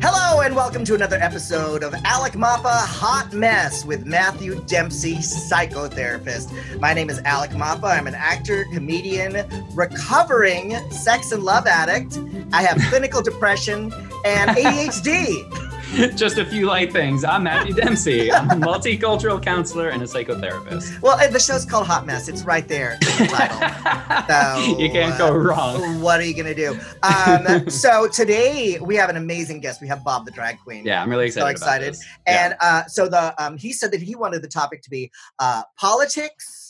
Hello and welcome to another episode of Alec Mapa Hot Mess with Matthew Dempsey, psychotherapist. My name is Alec Mapa. I'm an actor, comedian, recovering sex and love addict. I have clinical depression and ADHD. Just a few light things. I'm Matthew Dempsey. I'm a multicultural counselor and a psychotherapist. Well, the show's called Hot Mess. It's right there in the title. So, you can't go wrong. What are you going to do? Um, so today we have an amazing guest. We have Bob the drag queen. Yeah, I'm really excited. So excited. And uh, so the um, he said that he wanted the topic to be uh, politics,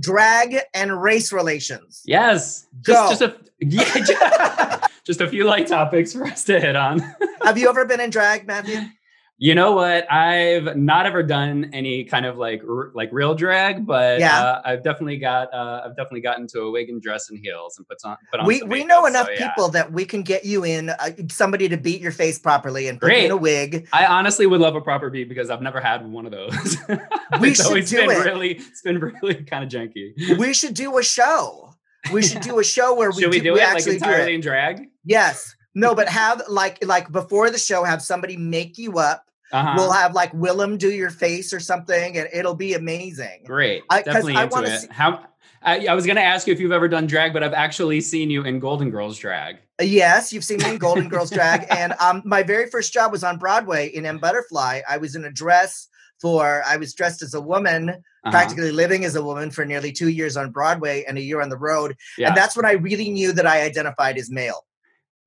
drag, and race relations. Yes. Just, just a yeah, just a few light topics for us to hit on. Have you ever been in drag, Matthew? You know what? I've not ever done any kind of like r- like real drag, but yeah. Uh, I've definitely got uh, I've definitely gotten to a wig and dress and heels and put on put on. We we know enough so, yeah. people that we can get you in uh, somebody to beat your face properly and put Great. in a wig. I honestly would love a proper beat because I've never had one of those. we should do been it. Really, it's been really kind of janky. We should do a show. We should do a show where we should we do, do we it actually like entirely in drag. Yes. No, but have like like before the show, have somebody make you up. Uh-huh. We'll have like Willam do your face or something, and it'll be amazing. Great, I, definitely I into it. See- How I, I was going to ask you if you've ever done drag, but I've actually seen you in Golden Girls drag. Yes, you've seen me in Golden Girls drag, and um, my very first job was on Broadway in M Butterfly. I was in a dress for I was dressed as a woman, uh-huh. practically living as a woman for nearly two years on Broadway and a year on the road, yeah. and that's when I really knew that I identified as male.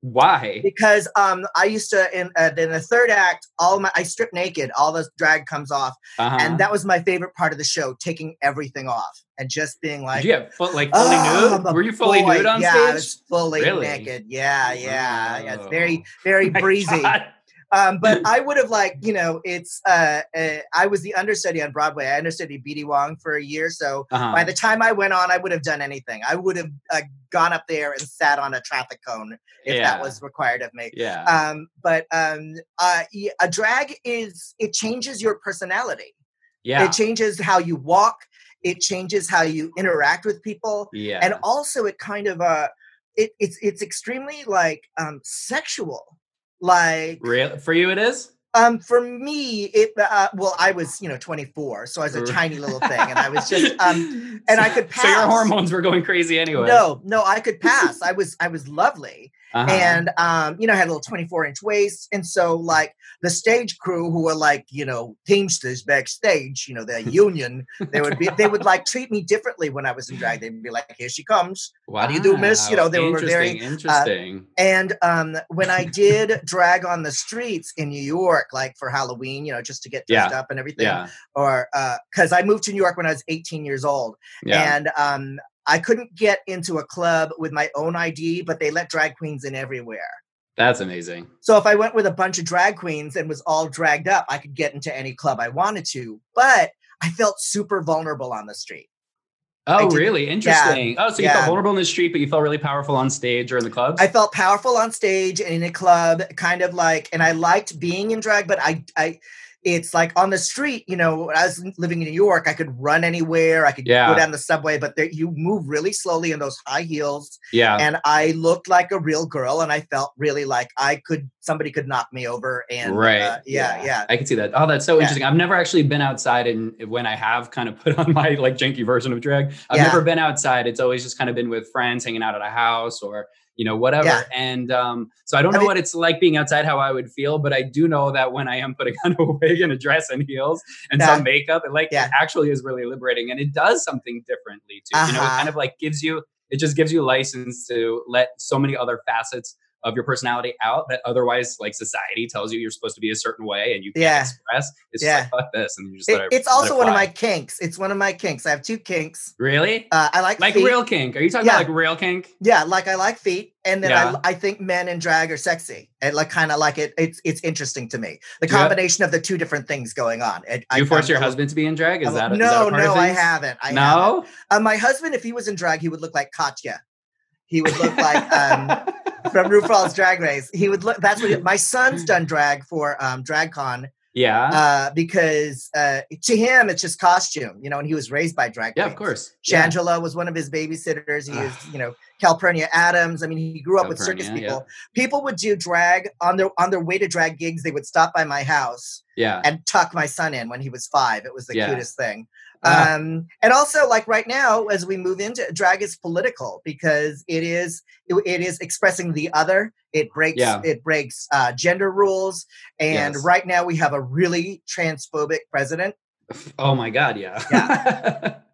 Why? Because um, I used to in uh, in the third act, all my I strip naked, all the drag comes off, uh-huh. and that was my favorite part of the show, taking everything off and just being like, yeah, full, like fully oh, nude? Were you fully boy. nude on yeah, stage? Yeah, was fully really? naked. Yeah, yeah, yeah. It's very very oh breezy. God. Um, but I would have like, you know, it's uh, uh, I was the understudy on Broadway. I understudied BD Wong for a year, so uh-huh. by the time I went on, I would have done anything. I would have uh, gone up there and sat on a traffic cone if yeah. that was required of me. Yeah. Um, but um, uh, a drag is it changes your personality. Yeah. It changes how you walk. It changes how you interact with people. Yeah. And also, it kind of uh, it, it's it's extremely like um sexual like real for you, it is. Um, for me, it uh, well, I was you know 24, so I was a tiny little thing, and I was just um, and I could pass. So your hormones were going crazy anyway. No, no, I could pass. I was I was lovely, uh-huh. and um, you know, I had a little 24 inch waist, and so like the stage crew who were like you know teamsters backstage, you know, their union, they would be they would like treat me differently when I was in drag. They'd be like, "Here she comes. Wow. How do you do, Miss?" You know, they were very interesting. Uh, and um, when I did drag on the streets in New York, like for Halloween, you know, just to get dressed yeah. up and everything, yeah. or because uh, I moved to New York when I was 18 years old, yeah. and um, I couldn't get into a club with my own ID, but they let drag queens in everywhere. That's amazing. So if I went with a bunch of drag queens and was all dragged up, I could get into any club I wanted to. But I felt super vulnerable on the street. Oh, really? Interesting. Yeah, oh, so you yeah. felt vulnerable in the street, but you felt really powerful on stage or in the clubs? I felt powerful on stage and in a club, kind of like, and I liked being in drag, but I, I, it's like on the street, you know, I was living in New York, I could run anywhere, I could yeah. go down the subway, but there, you move really slowly in those high heels. Yeah. And I looked like a real girl and I felt really like I could, somebody could knock me over. And right. Uh, yeah, yeah, yeah, I can see that. Oh, that's so yeah. interesting. I've never actually been outside and when I have kind of put on my like janky version of drag, I've never been outside. It's always just kind of been with friends hanging out at a house or you know, whatever. Yeah. And um, so I don't know I mean, what it's like being outside, how I would feel, but I do know that when I am putting on a wig and a dress and heels and yeah. some makeup, it like yeah. it actually is really liberating and it does something differently too. Uh-huh. You know, it kind uh-huh. of like gives you, it just gives you license to let so many other facets of your personality out that otherwise like society tells you you're supposed to be a certain way and you can't yeah. express. It's yeah. like fuck this. And you just it, it, it's also it one of my kinks. It's one of my kinks. I have two kinks. Really? Uh, I like like feet. real kink. Are you talking yeah. about like real kink? Yeah, like I like feet. And then yeah. I, I think men in drag are sexy. And like kind of like it it's it's interesting to me. The combination of the two different things going on. It, Do you I, force your husband to be in drag? Is that no, that no, I haven't. I no. Haven't. Uh, my husband, if he was in drag, he would look like Katya. He would look like um, from RuPaul's Drag Race. He would look. That's what he, my son's done drag for um, DragCon Yeah. Uh, because uh, to him, it's just costume, you know, and he was raised by drag Yeah, of course. Shangela yeah. was one of his babysitters. He was, you know, Calpernia Addams. I mean, he grew up with circus people. Yeah. People would do drag on their on their way to drag gigs. They would stop by my house yeah. and tuck my son in when he was five. It was the yeah. cutest thing. Uh, um, and also like right now, as we move into drag is political because it is, it, it is expressing the other. It breaks, yeah. it breaks uh, gender rules. And yes. right now we have a really transphobic president. Oh my God. Yeah. Yeah.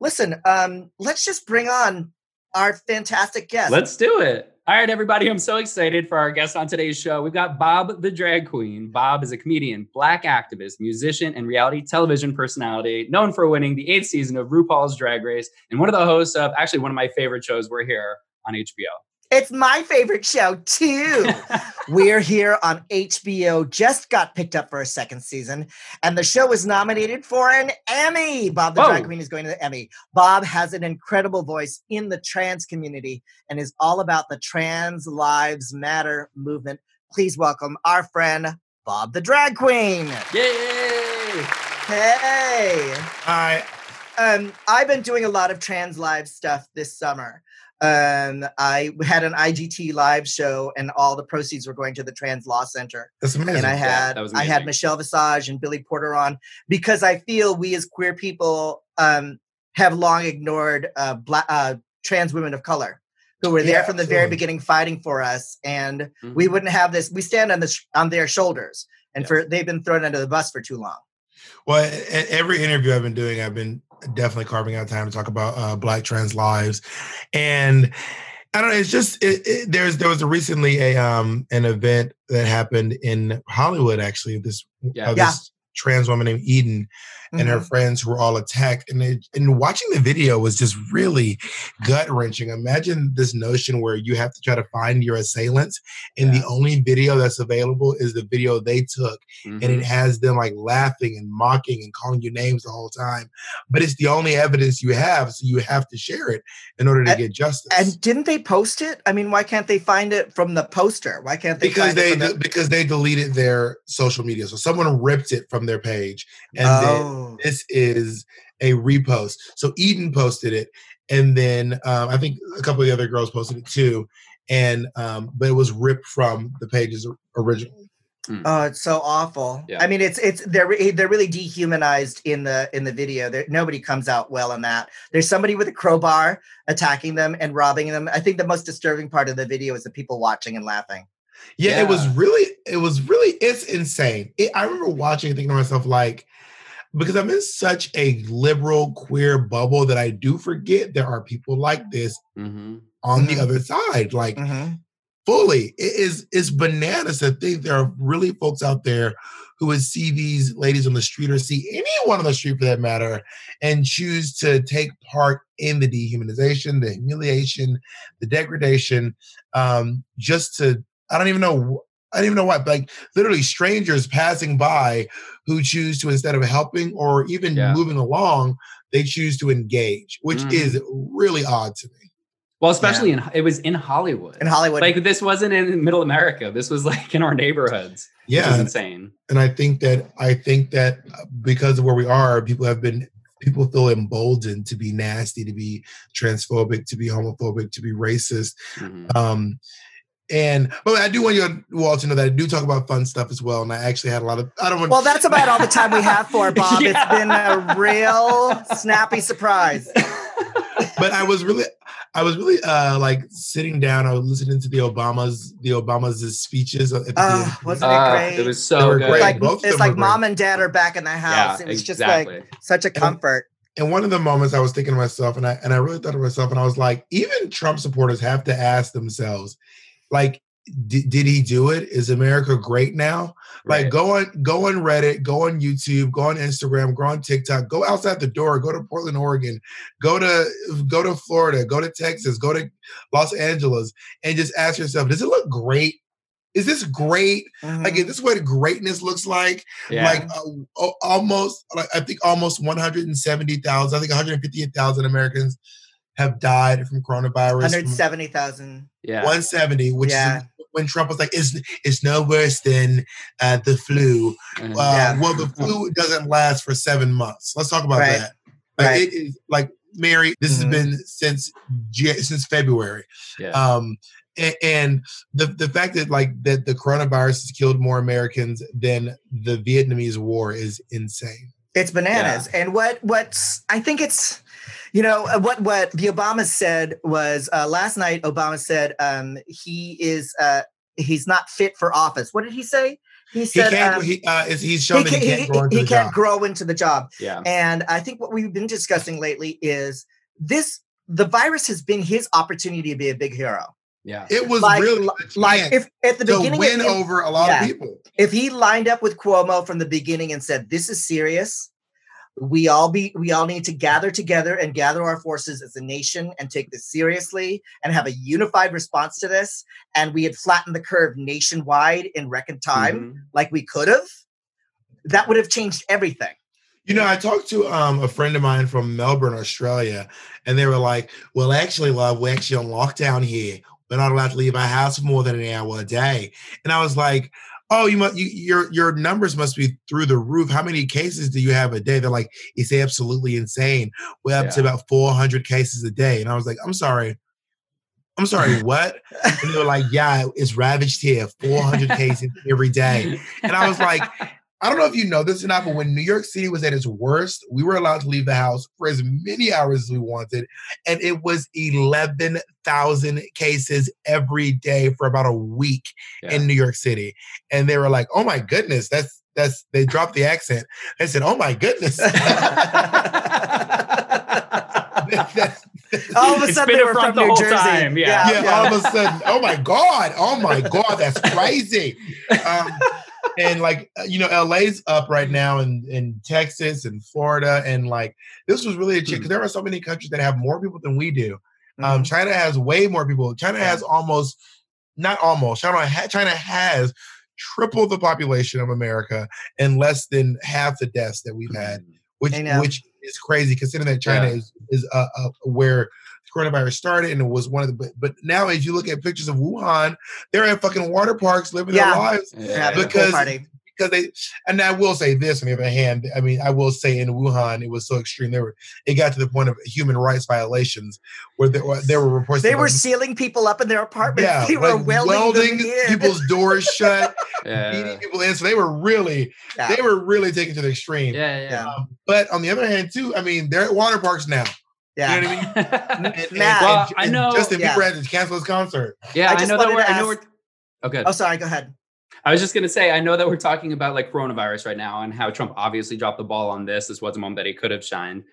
Listen, um, let's just bring on our fantastic guest. Let's do it. All right, everybody, I'm so excited for our guest on today's show. We've got Bob the Drag Queen. Bob is a comedian, black activist, musician, and reality television personality known for winning the eighth season of RuPaul's Drag Race and one of the hosts of actually one of my favorite shows, We're Here on HBO. It's my favorite show too. We're here on HBO, just got picked up for a second season, and the show was nominated for an Emmy. Bob the Whoa. Drag Queen is going to the Emmy. Bob has an incredible voice in the trans community and is all about the Trans Lives Matter movement. Please welcome our friend, Bob the Drag Queen. Yay! Hey. Hi. Um, I've been doing a lot of trans live stuff this summer. Um, I had an IGT live show, and all the proceeds were going to the Trans Law Center. That's amazing. And I had yeah, I had Michelle Visage and Billy Porter on because I feel we as queer people um, have long ignored uh, black uh, trans women of color who were there yeah, from the absolutely. very beginning fighting for us, and mm-hmm. we wouldn't have this. We stand on this on their shoulders, and yes. for they've been thrown under the bus for too long. Well, every interview I've been doing, I've been definitely carving out time to talk about uh, Black trans lives, and I don't know. It's just it, it, there's there was a recently a um an event that happened in Hollywood actually. This yeah. Uh, this yeah. trans woman named Eden, mm-hmm. and her mm-hmm. friends were all attacked. And they, and watching the video was just really gut wrenching. Imagine this notion where you have to try to find your assailants, and yeah. the only video that's available is the video they took, mm-hmm. and it mm-hmm. has them like laughing and mocking and calling you names the whole time. But it's the only evidence you have, so you have to share it in order to and, get justice. And didn't they post it? I mean, why can't they find it from the poster? Why can't they? Because they the- because they deleted their social media, so someone ripped it from their page, and oh. then this is a repost. So Eden posted it, and then um, I think a couple of the other girls posted it too. And um, but it was ripped from the pages originally. Mm. Oh, it's so awful. Yeah. I mean, it's it's they're they're really dehumanized in the in the video. There, nobody comes out well in that. There's somebody with a crowbar attacking them and robbing them. I think the most disturbing part of the video is the people watching and laughing. Yeah, yeah. it was really, it was really, it's insane. It, I remember watching and thinking to myself, like, because I'm in such a liberal queer bubble that I do forget there are people like this mm-hmm. on the mm-hmm. other side. Like mm-hmm. fully. It is it's bananas to think there are really folks out there who would see these ladies on the street or see anyone on the street for that matter and choose to take part in the dehumanization, the humiliation, the degradation, um, just to I don't even know I don't even know what, like literally strangers passing by who choose to instead of helping or even yeah. moving along, they choose to engage, which mm-hmm. is really odd to me. Well, especially yeah. in it was in Hollywood. In Hollywood, like this wasn't in Middle America. This was like in our neighborhoods. Yeah, insane. And I think that I think that uh, because of where we are, people have been people feel emboldened to be nasty, to be transphobic, to be homophobic, to be racist. Mm-hmm. Um, and but I do want you all to know that I do talk about fun stuff as well. And I actually had a lot of I don't want Well, that's about all the time we have for Bob. yeah. It's been a real snappy surprise. but I was really I was really uh like sitting down, I was listening to the Obamas, the Obamas' speeches at the uh, wasn't it ah, great? Uh, it was so good. Like, it's like mom and dad are back in the house. Yeah, it was exactly. just like such a comfort. And, and one of the moments I was thinking to myself, and I and I really thought to myself, and I was like, even Trump supporters have to ask themselves, like D- did he do it? Is America great now? Right. Like go on, go on Reddit, go on YouTube, go on Instagram, go on TikTok, go outside the door, go to Portland, Oregon, go to go to Florida, go to Texas, go to Los Angeles, and just ask yourself, does it look great? Is this great? Mm-hmm. Like, is mm-hmm. this what greatness looks like? Yeah. Like, uh, almost, like, I think almost 170,000, I think 158,000 Americans have died from coronavirus. 170,000. Yeah. 170, which yeah. is when Trump was like, "It's it's no worse than uh, the flu." Mm-hmm. Uh, yeah. Well, the flu doesn't last for seven months. Let's talk about right. that. Like, right. It is like Mary. This mm-hmm. has been since since February. Yeah. Um, and the the fact that like that the coronavirus has killed more Americans than the Vietnamese War is insane. It's bananas. Yeah. And what what's I think it's you know uh, what what the Obama said was uh, last night. Obama said um, he is uh, he's not fit for office. What did he say? He said he can't, um, he, uh, he's shown he, that he can't, grow, into he, he can't grow into the job. Yeah. And I think what we've been discussing lately is this: the virus has been his opportunity to be a big hero. Yeah. It was like, really like if at the beginning win if, over a lot yeah, of people. If he lined up with Cuomo from the beginning and said, "This is serious," we all be we all need to gather together and gather our forces as a nation and take this seriously and have a unified response to this and we had flattened the curve nationwide in record time mm-hmm. like we could have that would have changed everything you know, I talked to um, a friend of mine from Melbourne, Australia, and they were like, "Well, actually, love, we're actually on lockdown here. We're not allowed to leave our house for more than an hour a day." And I was like, oh, you must you, your your numbers must be through the roof. How many cases do you have a day? They're like, it's absolutely insane. We're up yeah. to about 400 cases a day. And I was like, I'm sorry. I'm sorry, what? and they were like, yeah, it's ravaged here, 400 cases every day. And I was like, I don't know if you know this or not, but when New York City was at its worst, we were allowed to leave the house for as many hours as we wanted. And it was 11,000 cases every day for about a week yeah. in New York City. And they were like, oh my goodness, that's, that's, they dropped the accent. They said, oh my goodness. all of a sudden they were from New Jersey. Time. Yeah. Yeah, yeah. All of a sudden, oh my God, oh my God, that's crazy. Um, and like uh, you know, LA's up right now in in Texas and Florida, and like this was really a because mm. there are so many countries that have more people than we do. Um, mm-hmm. Um, China has way more people. China has almost not almost. China ha- China has triple the population of America and less than half the deaths that we've had, mm. which which is crazy considering that China yeah. is is uh, uh, where coronavirus started and it was one of the but, but now as you look at pictures of Wuhan, they're at fucking water parks living yeah. their lives yeah. because because they and I will say this on the other hand, I mean I will say in Wuhan it was so extreme. They were it got to the point of human rights violations where there, were, there were reports they were sealing people up in their apartments. Yeah, they were like welding, welding people's doors shut, yeah. beating people in. So they were really yeah. they were really taken to the extreme. Yeah, yeah. Um, but on the other hand, too, I mean they're at water parks now. Yeah. You know what I mean? and, Matt, well, and, I know Justin yeah. Bieber had to cancel his concert. Yeah, I, I know that we're, ask, I know we're okay. Oh, sorry, go ahead. I was just gonna say, I know that we're talking about like coronavirus right now and how Trump obviously dropped the ball on this. This was a moment that he could have shined.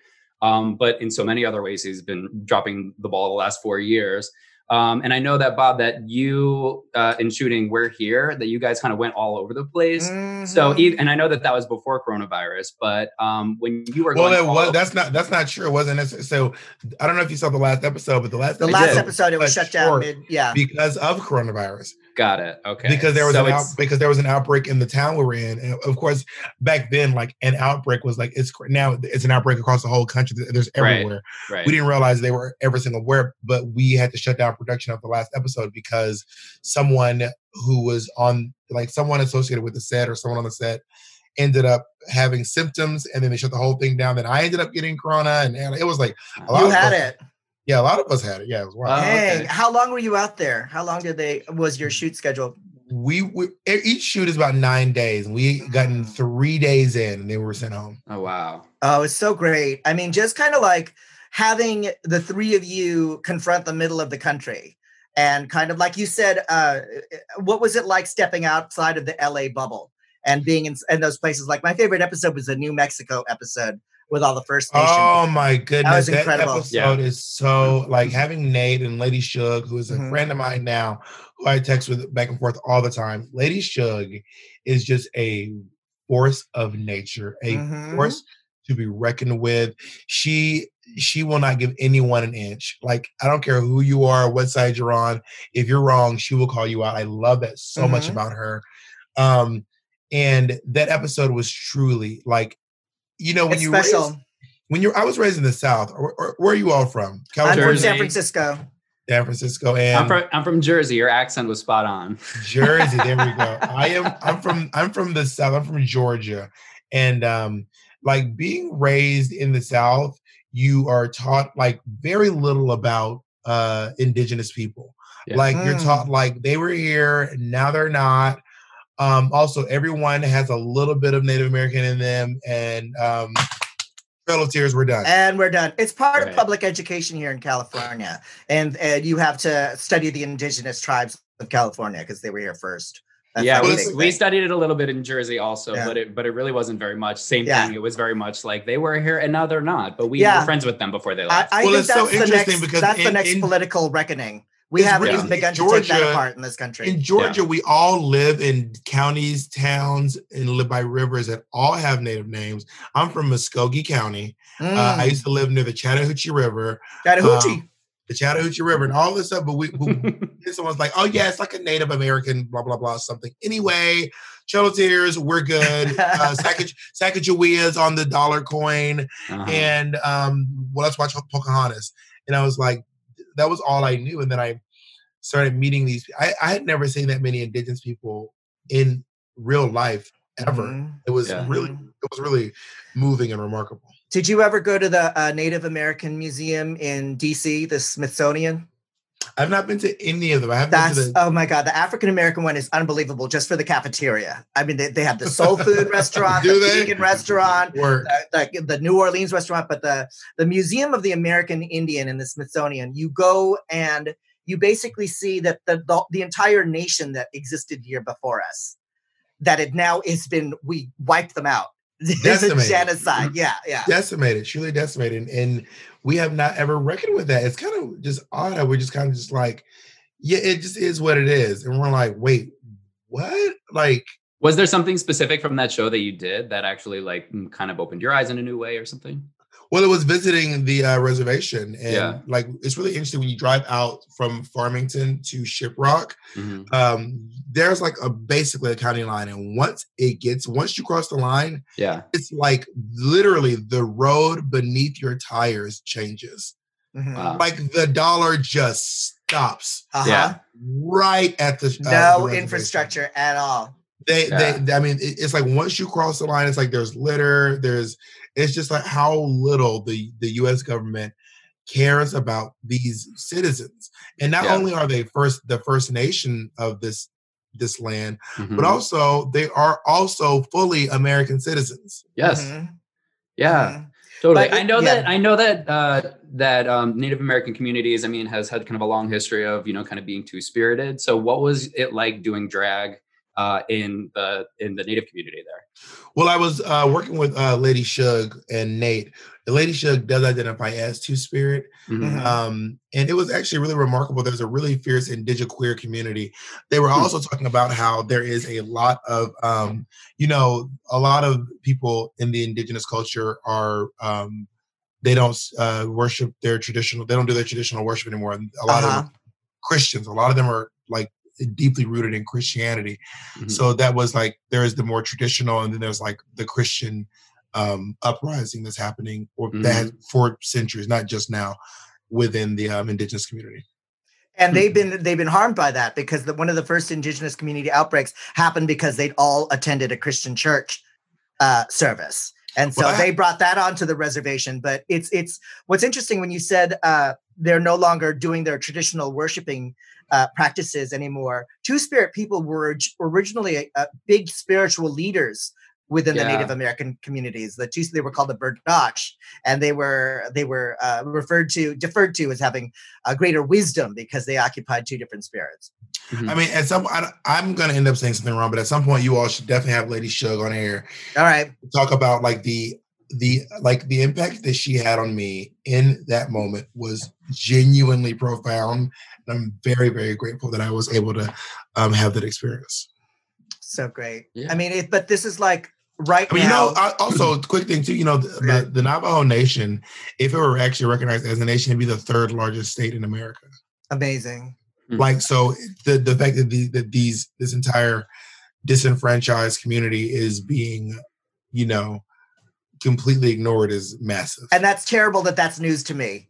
Um, but in so many other ways, he's been dropping the ball the last four years. Um, and I know that Bob, that you uh, in shooting we're here, that you guys kind of went all over the place. Mm-hmm. So, and I know that that was before coronavirus, but um, when you were well, that was, that's not that's not true. It wasn't necessary. so. I don't know if you saw the last episode, but the last the last episode it was shut down mid, yeah, because of coronavirus. Got it. Okay. Because there was so an out, because there was an outbreak in the town we were in, and of course, back then, like an outbreak was like it's now it's an outbreak across the whole country. There's everywhere. Right, right. We didn't realize they were every single where, but we had to shut down production of the last episode because someone who was on like someone associated with the set or someone on the set ended up having symptoms, and then they shut the whole thing down. Then I ended up getting corona, and, and it was like a lot you had it. Yeah, a lot of us had it. Yeah, it was wild. Hey, okay. how long were you out there? How long did they was your shoot schedule? We, we each shoot is about nine days, and we gotten three days in, and they were sent home. Oh wow! Oh, it's so great. I mean, just kind of like having the three of you confront the middle of the country, and kind of like you said, uh, what was it like stepping outside of the LA bubble and being in, in those places? Like my favorite episode was the New Mexico episode with all the First Nations. Oh my goodness, that was incredible. That episode yeah. is so like having Nate and Lady Shug, who is a mm-hmm. friend of mine now, who I text with back and forth all the time. Lady Shug is just a force of nature, a mm-hmm. force to be reckoned with. She she will not give anyone an inch. Like I don't care who you are, what side you're on. If you're wrong, she will call you out. I love that so mm-hmm. much about her. Um, and that episode was truly like you know when it's you special. Raised, when you're I was raised in the South. Or, or, where are you all from? California. I'm from San Francisco. San Francisco, and I'm from I'm from Jersey. Your accent was spot on. Jersey, there we go. I am I'm from I'm from the South. I'm from Georgia, and um, like being raised in the South, you are taught like very little about uh indigenous people. Yeah. Like mm. you're taught like they were here, now they're not. Um, also, everyone has a little bit of Native American in them, and um, Trail of Tears, we're done. And we're done. It's part right. of public education here in California, and and you have to study the indigenous tribes of California because they were here first. That's yeah, we, we studied it a little bit in Jersey also, yeah. but it but it really wasn't very much. Same yeah. thing. It was very much like they were here and now they're not. But we yeah. were friends with them before they left. I, I well, think that's so the next, because that's in, the next in, political reckoning. We haven't even begun Georgia, to take that apart in this country. In Georgia, we all live in counties, towns, and live by rivers that all have native names. I'm from Muscogee County. Mm. Uh, I used to live near the Chattahoochee River. Chattahoochee. Um, the Chattahoochee River and all this stuff. But we, we someone's like, oh yeah, it's like a Native American, blah blah blah, something. Anyway, Tears, we're good. Uh, Sacagawea's on the dollar coin, uh-huh. and um, well, let's watch Pocahontas. And I was like, that was all I knew. And then I started meeting these. I, I had never seen that many Indigenous people in real life ever. Mm-hmm. It was yeah. really, it was really moving and remarkable. Did you ever go to the uh, Native American Museum in DC, the Smithsonian? I've not been to any of them. I have That's, been to the- oh my god, the African American one is unbelievable just for the cafeteria. I mean, they, they have the soul food restaurant, the they? vegan restaurant, the, the, the, New Orleans restaurant, but the the Museum of the American Indian in the Smithsonian, you go and you basically see that the, the, the entire nation that existed here before us, that it now has been we wiped them out. There's a genocide. Mm-hmm. Yeah, yeah. Decimated, truly decimated. And we have not ever reckoned with that. It's kind of just odd we're just kind of just like, yeah, it just is what it is. And we're like, wait, what? Like, was there something specific from that show that you did that actually like kind of opened your eyes in a new way or something? Well, it was visiting the uh, reservation, and yeah. like it's really interesting when you drive out from Farmington to Shiprock. Mm-hmm. Um, there's like a basically a county line, and once it gets once you cross the line, yeah, it's like literally the road beneath your tires changes. Mm-hmm. Wow. Like the dollar just stops. Uh-huh. Yeah, right at the uh, no the infrastructure at all. They, yeah. they, I mean, it's like once you cross the line, it's like there's litter, there's it's just like how little the the U.S. government cares about these citizens, and not yeah. only are they first the first nation of this this land, mm-hmm. but also they are also fully American citizens. Yes. Mm-hmm. Yeah. Mm-hmm. Totally. But, I know yeah. that I know that uh, that um, Native American communities, I mean, has had kind of a long history of you know kind of being two spirited. So, what was it like doing drag uh, in the in the native community there? Well, I was uh, working with uh, Lady Shug and Nate. The Lady Shug does identify as Two Spirit, mm-hmm. um, and it was actually really remarkable. There's a really fierce indigenous queer community. They were hmm. also talking about how there is a lot of, um, you know, a lot of people in the indigenous culture are. Um, they don't uh, worship their traditional. They don't do their traditional worship anymore. A lot uh-huh. of Christians. A lot of them are like deeply rooted in Christianity. Mm-hmm. So that was like there is the more traditional, and then there's like the Christian um, uprising that's happening or mm-hmm. that for centuries, not just now, within the um, indigenous community. And they've been they've been harmed by that because the, one of the first indigenous community outbreaks happened because they'd all attended a Christian church uh, service. And so well, they brought that onto the reservation. But it's it's what's interesting when you said uh, they're no longer doing their traditional worshiping uh, practices anymore. Two Spirit people were originally a, a big spiritual leaders within yeah. the Native American communities. The two they were called the Berdache, and they were they were uh, referred to deferred to as having a greater wisdom because they occupied two different spirits. Mm-hmm. I mean, at some I, am going to end up saying something wrong, but at some point, you all should definitely have Lady Shug on air. All right, talk about like the the like the impact that she had on me in that moment was genuinely profound and i'm very very grateful that i was able to um, have that experience so great yeah. i mean it, but this is like right I mean, now. you know also quick thing too you know the, the, the, navajo nation if it were actually recognized as a nation it'd be the third largest state in america amazing mm-hmm. like so the the fact that, the, that these this entire disenfranchised community is being you know completely ignored is massive. And that's terrible that that's news to me.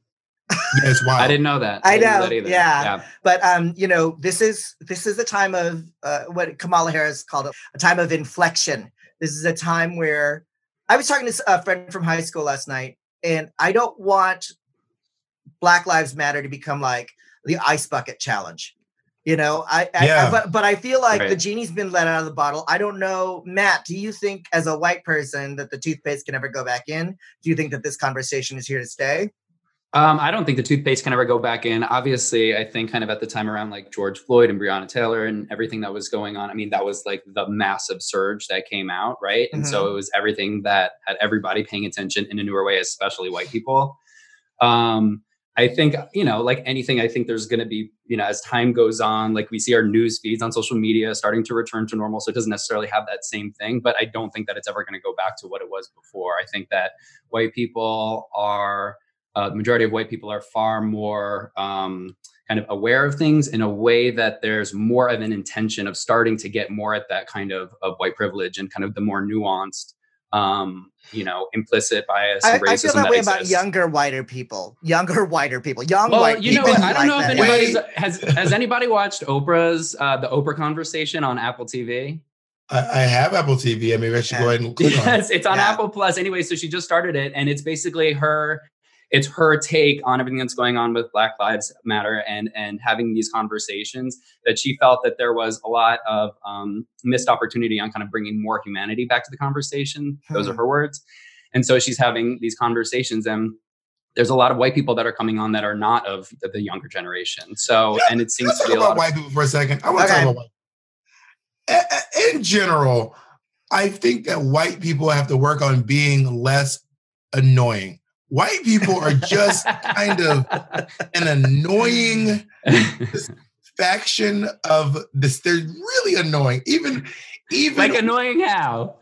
Yes, wow. I didn't know that. I, I know. Know yeah. yeah. But um, you know, this is this is a time of uh, what Kamala Harris called it, a time of inflection. This is a time where I was talking to a friend from high school last night, and I don't want Black Lives Matter to become like the ice bucket challenge. You know, I, yeah. I, but but I feel like right. the genie's been let out of the bottle. I don't know, Matt. Do you think, as a white person, that the toothpaste can ever go back in? Do you think that this conversation is here to stay? Um, I don't think the toothpaste can ever go back in. Obviously, I think kind of at the time around like George Floyd and Breonna Taylor and everything that was going on. I mean, that was like the massive surge that came out, right? Mm-hmm. And so mm-hmm. it was everything that had everybody paying attention in a newer way, especially white people. Um, I think, you know, like anything, I think there's going to be, you know, as time goes on, like we see our news feeds on social media starting to return to normal. So it doesn't necessarily have that same thing, but I don't think that it's ever going to go back to what it was before. I think that white people are, uh, the majority of white people are far more um, kind of aware of things in a way that there's more of an intention of starting to get more at that kind of, of white privilege and kind of the more nuanced um, you know, implicit bias. I, I, feel that, that way exists. about younger, whiter people. Younger, whiter people. Young, well, white. You know, I don't like know if anybody has has anybody watched Oprah's uh, the Oprah conversation on Apple TV. I, I have Apple TV. I maybe I should yeah. go ahead and click yes, on it. it's on yeah. Apple Plus anyway. So she just started it, and it's basically her it's her take on everything that's going on with Black Lives Matter and and having these conversations that she felt that there was a lot of um, missed opportunity on kind of bringing more humanity back to the conversation. Those are hmm. her words. And so she's having these conversations and there's a lot of white people that are coming on that are not of the, the younger generation. So, yeah, and it seems to be a lot. about white people for a second. I want to okay. talk about white. In general, I think that white people have to work on being less annoying white people are just kind of an annoying faction of this. They're really annoying. Even, even like annoying how?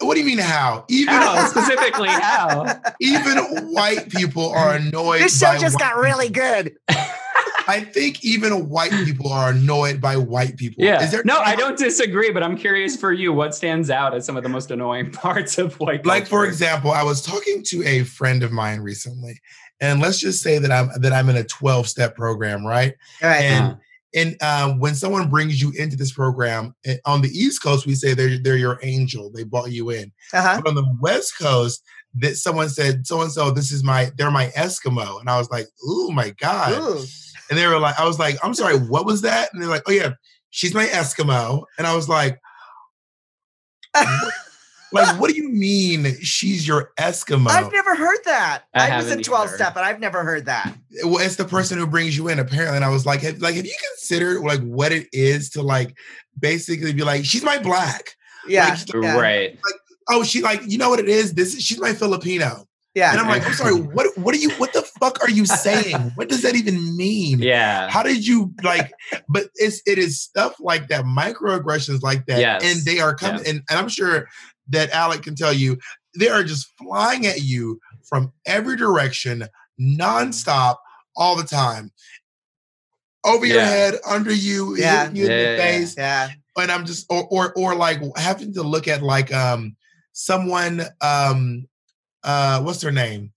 What do you mean how? Even how, specifically how? Even white people are annoyed. This show just got really good. I think even white people are annoyed by white people. Yeah. Is there no, I don't disagree, but I'm curious for you, what stands out as some of the most annoying parts of white people. Like for example, I was talking to a friend of mine recently, and let's just say that I'm that I'm in a 12 step program, right? Right. And uh-huh. and um, when someone brings you into this program eh, on the East Coast, we say they're they're your angel. They brought you in. Uh-huh. But on the West Coast, that someone said so and so, this is my they're my Eskimo, and I was like, oh my god. Ooh. And they were like, I was like, I'm sorry, what was that? And they're like, oh yeah, she's my Eskimo. And I was like, like, what do you mean she's your Eskimo? I've never heard that. I, I was in 12 either. step, but I've never heard that. Well, it's the person who brings you in, apparently. And I was like, have, like, have you considered like what it is to like basically be like, she's my black. Yeah. Like, yeah. Right. Like, oh, she like, you know what it is? This is she's my Filipino. Yeah. And I'm like, I'm sorry, what what are you what the fuck are you saying? what does that even mean? Yeah. How did you like but it's it is stuff like that, microaggressions like that. Yes. And they are coming and, and I'm sure that Alec can tell you, they are just flying at you from every direction, nonstop, all the time. Over yeah. your head, under you, yeah. hitting you yeah, in the face. Yeah. And I'm just or or or like having to look at like um someone um uh what's her name?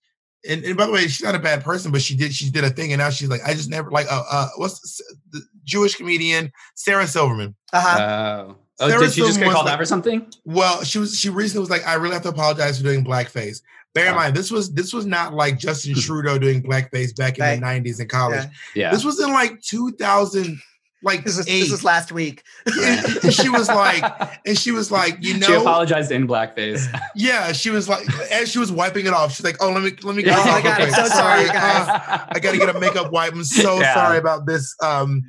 And, and by the way, she's not a bad person, but she did she did a thing, and now she's like, I just never like uh, uh what's the Jewish comedian Sarah Silverman. Uh-huh. Uh, oh, Sarah did she just get called like, out for something? Well, she was she recently was like, I really have to apologize for doing blackface. Bear in mind, this was this was not like Justin Trudeau doing blackface back in right. the '90s in college. Yeah. yeah. this was in like 2000 like this was, this was last week. and she was like, and she was like, you know, she apologized in blackface. Yeah, she was like, as she was wiping it off, she's like, oh, let me let me. Get oh, I got it. So sorry, guys. Uh, I got to get a makeup wipe. I'm so yeah. sorry about this. Um,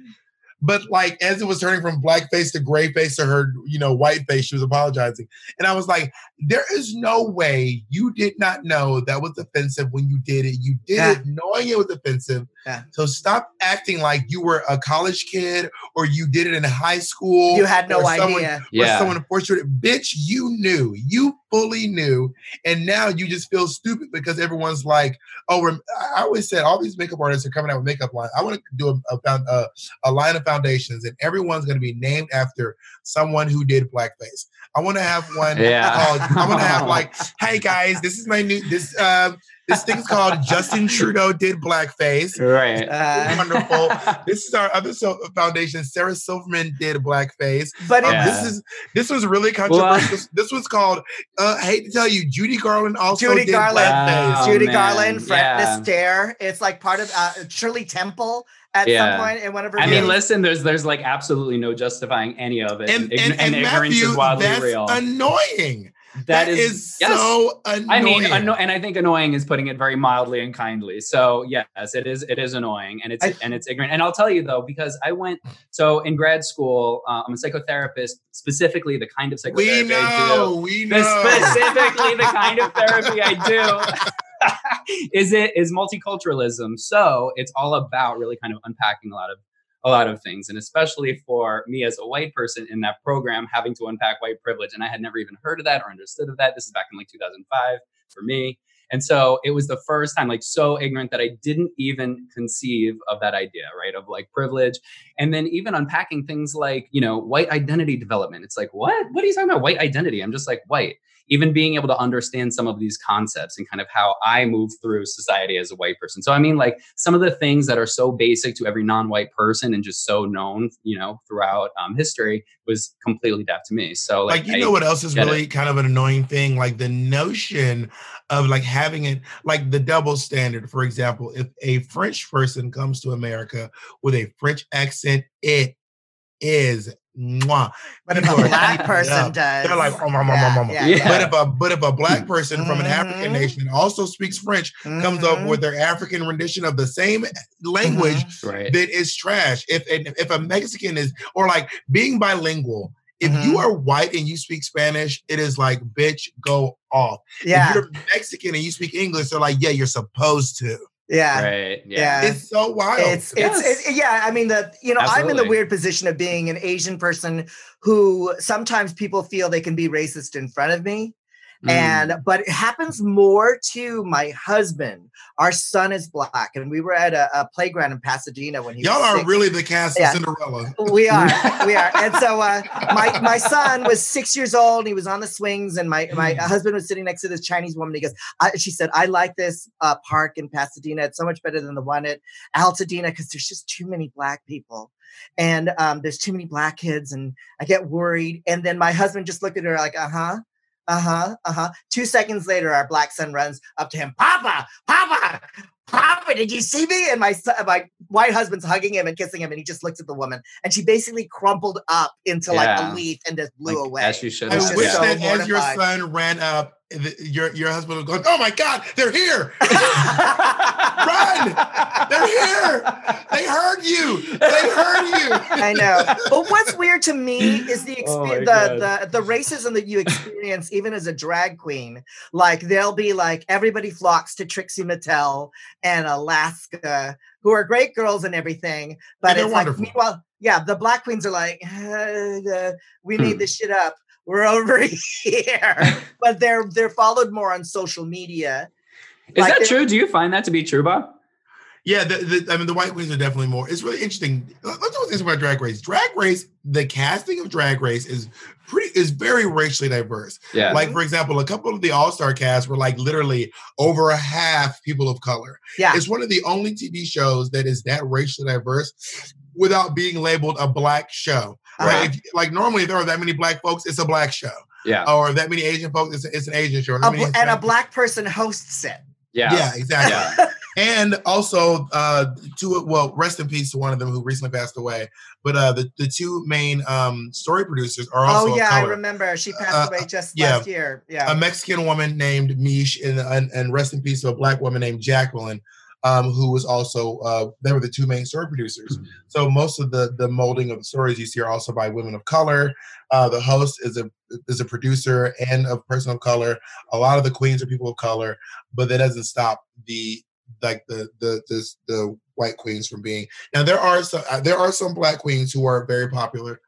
but like as it was turning from black face to gray face to her, you know, white face, she was apologizing. And I was like, there is no way you did not know that was offensive when you did it. You did yeah. it knowing it was offensive. Yeah. So stop acting like you were a college kid or you did it in high school. You had no or idea. Someone, yeah. Or someone forced you. Bitch, you knew. You fully knew. And now you just feel stupid because everyone's like, oh, I always said all these makeup artists are coming out with makeup line. I want to do a, a, a, a line of foundations and everyone's going to be named after someone who did blackface. I want to have one. Yeah. Called, I want to have like, hey guys, this is my new, this, um, This thing's called Justin Trudeau did blackface. Right. Uh, wonderful. this is our other so- foundation. Sarah Silverman did blackface. But um, this is this was really controversial. Well, this was called. Uh, I hate to tell you, Judy Garland also Judy did Garland. blackface. Oh, Judy man. Garland, Fred yeah. Astaire. It's like part of uh, Shirley Temple at yeah. some point in one of her. I mean, listen, there's there's like absolutely no justifying any of it, and, and, and, and ignorance Matthew, is wildly that's real. Annoying that, that is, is yes. so annoying. I mean, anno- and I think annoying is putting it very mildly and kindly. So yes, it is. It is annoying, and it's I, and it's ignorant. And I'll tell you though, because I went so in grad school, uh, I'm a psychotherapist, specifically the kind of psychotherapy we know, I do. We know. Specifically, the kind of therapy I do. is it is multiculturalism. So it's all about really kind of unpacking a lot of a lot of things. And especially for me as a white person in that program, having to unpack white privilege. And I had never even heard of that or understood of that. This is back in like 2005 for me. And so it was the first time, like so ignorant that I didn't even conceive of that idea, right? Of like privilege. And then even unpacking things like, you know, white identity development. It's like, what? What are you talking about? White identity? I'm just like, white even being able to understand some of these concepts and kind of how I move through society as a white person. So I mean like some of the things that are so basic to every non-white person and just so known, you know, throughout um, history was completely deaf to me. So like, like you I know what else is really it. kind of an annoying thing? Like the notion of like having it like the double standard. For example, if a French person comes to America with a French accent, it is Mwah. But if a black person does, they're like, oh, my, my, my, yeah, yeah. But if a but if a black person mm-hmm. from an African mm-hmm. nation also speaks French mm-hmm. comes up with mm-hmm. their African rendition of the same language, mm-hmm. right. that is trash. If if a Mexican is or like being bilingual, if mm-hmm. you are white and you speak Spanish, it is like, bitch, go off. Yeah. If you're Mexican and you speak English, they're like, yeah, you're supposed to. Yeah. Right. Yeah. yeah. It's so wild. It's yes. it's it, yeah. I mean the you know Absolutely. I'm in the weird position of being an Asian person who sometimes people feel they can be racist in front of me. Mm. And but it happens more to my husband. Our son is black, and we were at a, a playground in Pasadena when he. Y'all are six. really the cast yeah. of Cinderella. We are, we are. And so uh, my my son was six years old. And he was on the swings, and my my mm. husband was sitting next to this Chinese woman. He goes, she said, "I like this uh, park in Pasadena. It's so much better than the one at Altadena because there's just too many black people." and um, there's too many black kids and i get worried and then my husband just looked at her like uh-huh uh huh. Uh huh. Two seconds later, our black son runs up to him. Papa, Papa, Papa, did you see me? And my son, my white husband's hugging him and kissing him, and he just looks at the woman, and she basically crumpled up into yeah. like a leaf and just blew like, away. As you should. I wish so that as your son ran up your your husband was go, "Oh my God, they're here! Run! They're here! They heard you! They heard you!" I know. But what's weird to me is the oh the, the the racism that you experience even as a drag queen. Like they'll be like everybody flocks to Trixie Mattel and Alaska, who are great girls and everything, but it's wonderful. like meanwhile, yeah, the black queens are like, uh, we made hmm. this shit up we're over here. but they're they're followed more on social media. Is like that true? Do you find that to be true, Bob? Yeah, the, the, I mean, the white queens are definitely more. It's really interesting. Let's talk this about Drag Race. Drag Race, the casting of Drag Race is pretty is very racially diverse. Yeah. Like for example, a couple of the All Star cast were like literally over a half people of color. Yeah. It's one of the only TV shows that is that racially diverse without being labeled a black show. Uh-huh. If, like normally, if there are that many black folks, it's a black show. Yeah. Or that many Asian folks, it's, it's an Asian show. A, and a black person hosts it. Yeah. Yeah, exactly. Yeah. and also, uh, two well, rest in peace to one of them who recently passed away. But uh, the the two main um story producers are also. Oh yeah, I remember she passed uh, away just yeah, last year. Yeah, a Mexican woman named Mish, and, and, and rest in peace to a black woman named Jacqueline um, who was also uh, they were the two main story producers. Mm-hmm. So most of the the molding of the stories you see are also by women of color. Uh, the host is a is a producer and a person of color. A lot of the queens are people of color, but that doesn't stop the like the the the, the white queens from being. Now there are some uh, there are some black queens who are very popular.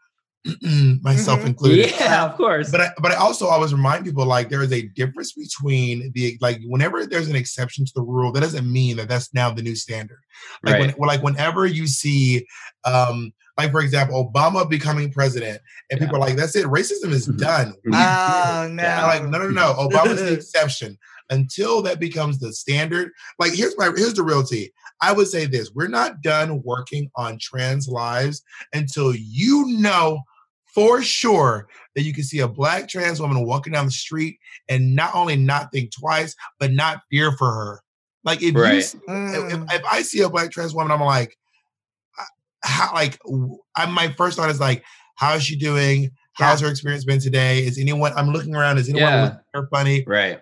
myself mm-hmm. included. Yeah, of course. But I, but I also always remind people like there is a difference between the like whenever there's an exception to the rule, that doesn't mean that that's now the new standard. Like right. when, like whenever you see um like for example Obama becoming president and yeah. people are like that's it racism is mm-hmm. done. Oh no. Like no no no Obama's the exception. until that becomes the standard. Like here's my here's the real tea. I would say this: we're not done working on trans lives until you know for sure that you can see a black trans woman walking down the street and not only not think twice, but not fear for her. Like if right. you, see, mm. if, if, I see a black trans woman, I'm like, how? Like, I my first thought is like, how is she doing? How's yeah. her experience been today? Is anyone? I'm looking around. Is anyone yeah. her funny? Right.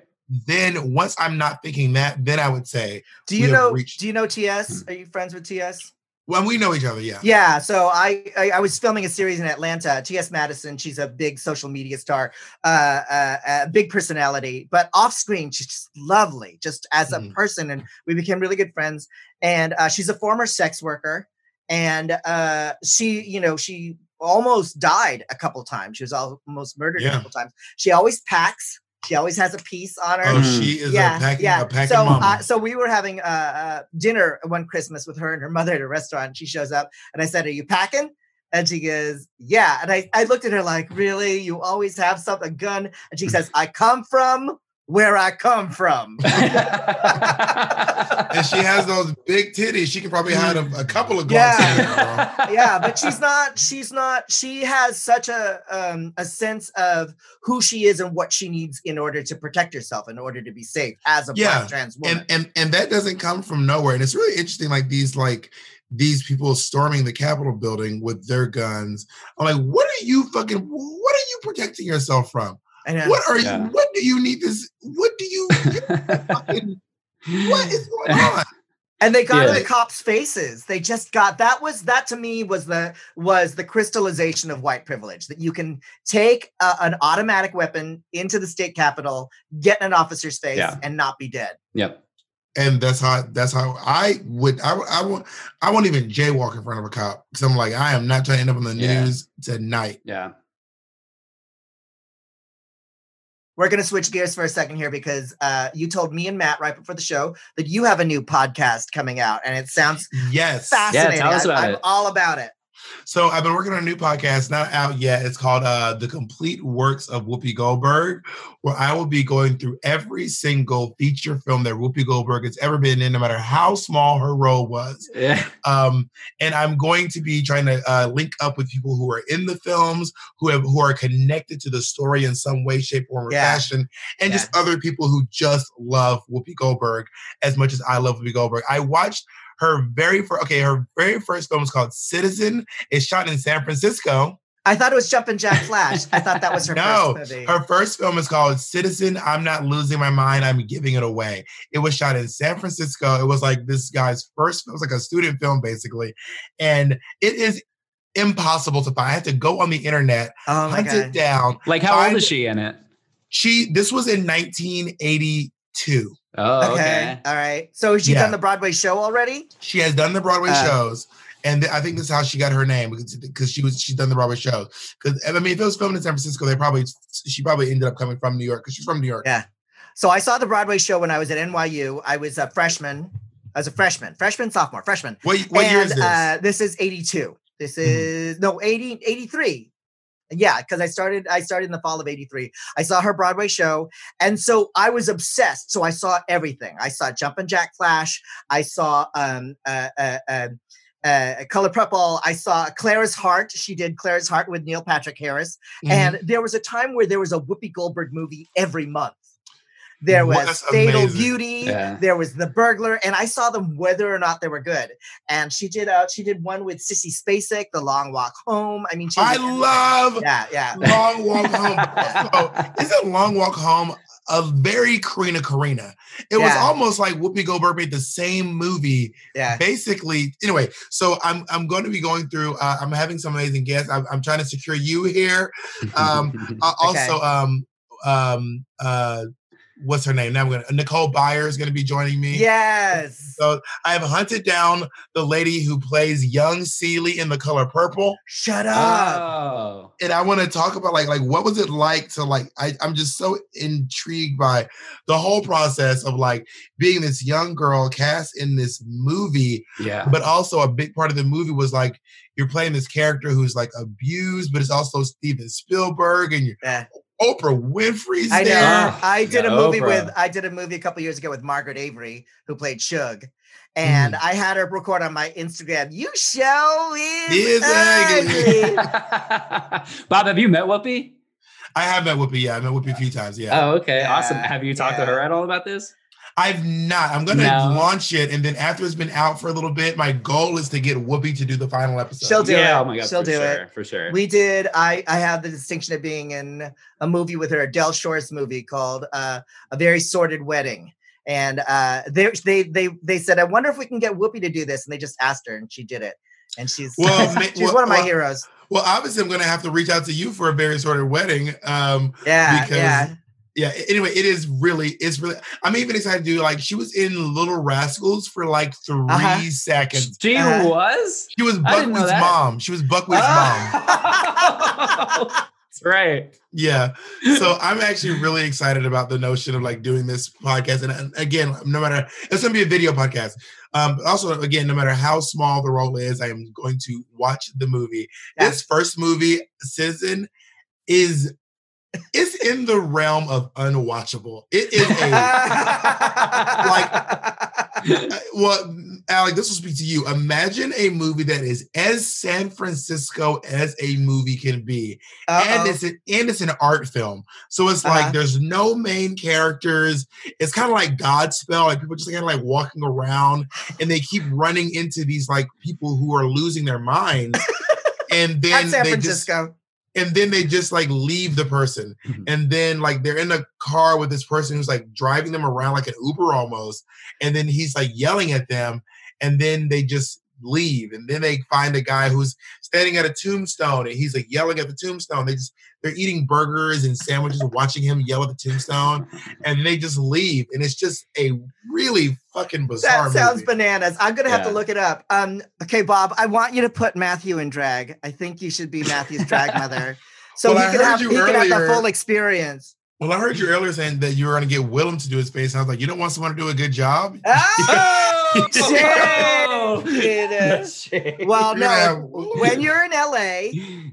Then once I'm not thinking that, then I would say, do you know? Reached- do you know TS? Hmm. Are you friends with TS? Well, we know each other, yeah. Yeah. So I, I, I was filming a series in Atlanta. T.S. Madison, she's a big social media star, uh, uh, a big personality, but off screen she's just lovely, just as a mm. person, and we became really good friends. And uh, she's a former sex worker, and uh, she, you know, she almost died a couple times. She was almost murdered yeah. a couple times. She always packs she always has a piece on her. Oh, she is yeah, a packing, yeah. A packing so. Uh, so we were having uh, uh, dinner one Christmas with her and her mother at a restaurant. She shows up, and I said, "Are you packing?" And she goes, "Yeah." And I, I looked at her like, "Really? You always have something, a gun?" And she says, "I come from where I come from. and she has those big titties. She can probably hide a, a couple of guns. yeah. yeah, but she's not, she's not, she has such a um a sense of who she is and what she needs in order to protect herself, in order to be safe as a yeah. black trans woman. And, and and that doesn't come from nowhere. And it's really interesting, like these like these people storming the Capitol building with their guns. I'm like, what are you fucking what are you protecting yourself from? What are yeah. you? What do you need this? What do you? fucking, what is going on? And they got yeah. in the cops' faces. They just got that was that to me was the was the crystallization of white privilege that you can take a, an automatic weapon into the state capitol, get in an officer's face, yeah. and not be dead. Yep. And that's how that's how I would I I won't I won't even jaywalk in front of a cop because I'm like I am not trying to end up on the news tonight. Yeah. We're going to switch gears for a second here because uh, you told me and Matt right before the show that you have a new podcast coming out, and it sounds yes fascinating. Yeah, tell us about I, it. I'm all about it. So I've been working on a new podcast, not out yet. It's called uh, The Complete Works of Whoopi Goldberg, where I will be going through every single feature film that Whoopi Goldberg has ever been in, no matter how small her role was. Yeah. Um, and I'm going to be trying to uh, link up with people who are in the films, who have who are connected to the story in some way, shape, form, or yeah. fashion, and yeah. just other people who just love Whoopi Goldberg as much as I love Whoopi Goldberg. I watched her very first, okay, her very first film is called Citizen. It's shot in San Francisco. I thought it was Jumpin' Jack Flash. I thought that was her no, first movie. Her first film is called Citizen. I'm not losing my mind. I'm giving it away. It was shot in San Francisco. It was like this guy's first, it was like a student film basically. And it is impossible to find. I had to go on the internet, oh hunt God. it down. Like how old is she in it? She this was in 1982. Oh, okay. okay. All right. So has she yeah. done the Broadway show already? She has done the Broadway uh, shows. And th- I think this is how she got her name because, because she was she's done the Broadway show. Because I mean, if it was filmed in San Francisco, they probably she probably ended up coming from New York because she's from New York. Yeah. So I saw the Broadway show when I was at NYU. I was a freshman. I was a freshman, freshman, sophomore, freshman. What, what and, year is this? Uh, this is 82. This mm-hmm. is mm-hmm. no 80, 83 yeah because i started i started in the fall of 83 i saw her broadway show and so i was obsessed so i saw everything i saw jumpin' jack flash i saw um uh, uh, uh, uh, Color Purple. I saw Clara's Heart. She did Clara's Heart with Neil Patrick Harris. Mm-hmm. And there was a time where there was a Whoopi Goldberg movie every month. There was Fatal amazing. Beauty. Yeah. There was The Burglar, and I saw them whether or not they were good. And she did uh she did one with Sissy Spacek, The Long Walk Home. I mean, she I love yeah yeah Long Walk Home. also, isn't Long Walk Home a very Corrina Corrina? It yeah. was almost like Whoopi Goldberg made the same movie. Yeah. Basically, anyway. So I'm I'm going to be going through. Uh, I'm having some amazing guests. I'm, I'm trying to secure you here. Um, uh, also, um, um, uh what's her name? Now I'm gonna Nicole Byer is gonna be joining me. Yes. So I have hunted down the lady who plays young Celie in the color purple. Shut oh. up. Oh. And I want to talk about like like what was it like to like I, I'm just so intrigued by the whole process of like being this young girl cast in this movie. Yeah. But also a big part of the movie was like you're playing this character who's like abused, but it's also Steven Spielberg and you're yeah Oprah Winfrey's I know. there. I did yeah, a movie Oprah. with I did a movie a couple years ago with Margaret Avery, who played Shug. And mm. I had her record on my Instagram. You show is ugly. Bob, have you met Whoopi? I have met Whoopi. Yeah, I met Whoopi a few times. Yeah. Oh, okay, yeah. awesome. Have you talked yeah. to her at all about this? I've not. I'm gonna no. launch it, and then after it's been out for a little bit, my goal is to get Whoopi to do the final episode. She'll do yeah, it. Oh my god, she'll do sure, it for sure. We did. I I have the distinction of being in a movie with her, a Del Shores movie called uh, "A Very Sordid Wedding." And uh, they they they they said, "I wonder if we can get Whoopi to do this," and they just asked her, and she did it. And she's well, she's well, one of my well, heroes. Well, obviously, I'm going to have to reach out to you for a very sordid wedding. Um, yeah, because yeah yeah anyway it is really it's really i'm even excited to do like she was in little rascals for like 3 uh-huh. seconds. She uh-huh. was? She was buckwheat's mom. She was buckwheat's oh. mom. That's right. Yeah. So i'm actually really excited about the notion of like doing this podcast. And, again no matter it's gonna be a video podcast. Um, but also again no matter how small the role is i am going to watch the movie. Yeah. this first movie citizen is it's in the realm of unwatchable. It is a like well, Alec, this will speak to you. Imagine a movie that is as San Francisco as a movie can be. Uh-oh. And it's an and it's an art film. So it's uh-huh. like there's no main characters. It's kind of like Godspell, like people just kind of like walking around and they keep running into these like people who are losing their minds. And then San they Francisco. Just, and then they just like leave the person mm-hmm. and then like they're in a car with this person who's like driving them around like an uber almost and then he's like yelling at them and then they just leave and then they find a guy who's standing at a tombstone and he's like yelling at the tombstone they just they're eating burgers and sandwiches and watching him yell at the tombstone and they just leave and it's just a really fucking bizarre that sounds movie. bananas i'm gonna have yeah. to look it up um okay bob i want you to put matthew in drag i think you should be matthew's drag mother so well, he, can have, he can have the full experience well, I heard you earlier saying that you were going to get Willam to do his face. And I was like, you don't want someone to do a good job? Oh, shit. Well, no. When you're in LA,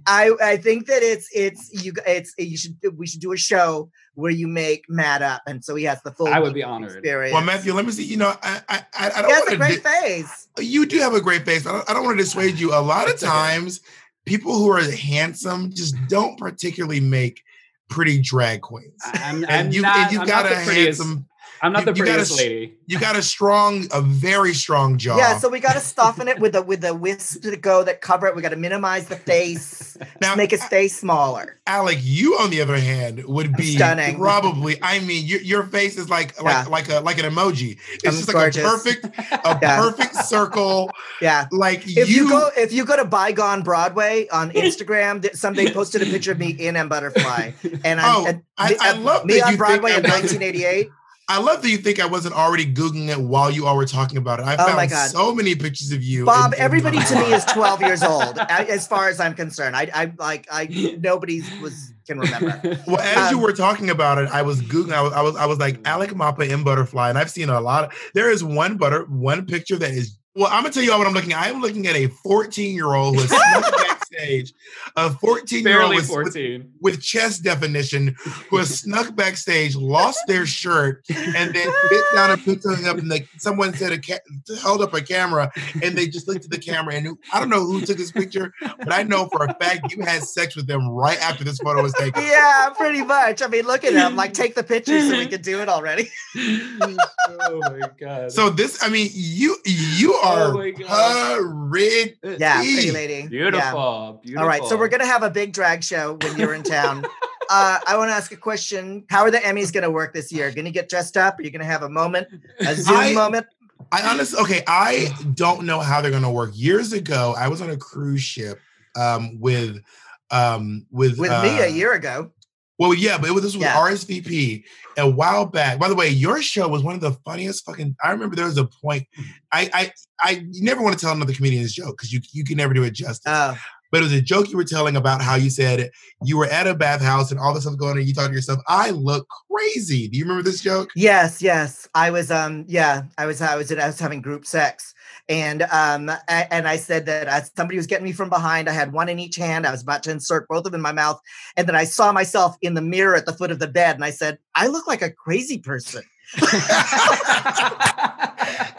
I I think that it's it's you it's you should we should do a show where you make Matt up, and so he has the full. I would be honored. Experience. Well, Matthew, let me see. You know, I I I, don't. He has a great di- face. You do have a great face. I don't, I don't want to dissuade you. A lot of times, people who are handsome just don't particularly make pretty drag queens. I'm, and I'm you, not, and you I'm got a handsome. I'm not you, the prettiest you got a, lady. You got a strong, a very strong jaw. Yeah, so we got to soften it with a with a wisp to go that cover it. We got to minimize the face, now make his face smaller. Alec, you on the other hand would be stunning. Probably, I mean, your, your face is like yeah. like like a like an emoji. It's I'm just gorgeous. like a perfect a yeah. perfect circle. Yeah, like if you, you, go if you go to Bygone Broadway on Instagram, somebody posted a picture of me in M Butterfly, and I'm, oh, and, I, I, love me on Broadway in 1988. I love that you think I wasn't already googling it while you all were talking about it. I oh found so many pictures of you. Bob, everybody to me is 12 years old, as far as I'm concerned. I, I like, I nobody was can remember. Well, as um, you were talking about it, I was googling. I was, I was, I was like Alec Mapa in Butterfly, and I've seen a lot. Of, there is one butter, one picture that is well, I'm gonna tell you all what I'm looking at. I'm looking at a 14 year old who is backstage, a 14 year old with, with, with, chest definition who has snuck backstage, lost their shirt, and then bit down and picked something up. And like someone said, a ca- held up a camera, and they just looked at the camera. And I don't know who took this picture, but I know for a fact you had sex with them right after this photo was taken. Yeah, pretty much. I mean, look at them. Like, take the picture so we can do it already. oh my god. So this, I mean, you you oh are oh pretty. Yeah, pretty lady. Beautiful, yeah. Beautiful. All right, so we're gonna have a big drag show when you're in town. uh, I want to ask a question. How are the Emmys gonna work this year? Gonna get dressed up? Are you gonna have a moment, a Zoom I, moment? I honestly, okay, I don't know how they're gonna work. Years ago, I was on a cruise ship um, with um, with with uh, me a uh, year ago. Well, yeah, but it was this was yeah. RSVP a while back. By the way, your show was one of the funniest fucking. I remember there was a point. I I I never want to tell another comedian's joke because you you can never do it justice. Oh. But it was a joke you were telling about how you said you were at a bathhouse and all this stuff going on. And you thought to yourself, "I look crazy." Do you remember this joke? Yes, yes. I was, um, yeah, I was, I was, I was having group sex, and um, I, and I said that uh, somebody was getting me from behind. I had one in each hand. I was about to insert both of them in my mouth, and then I saw myself in the mirror at the foot of the bed, and I said, "I look like a crazy person."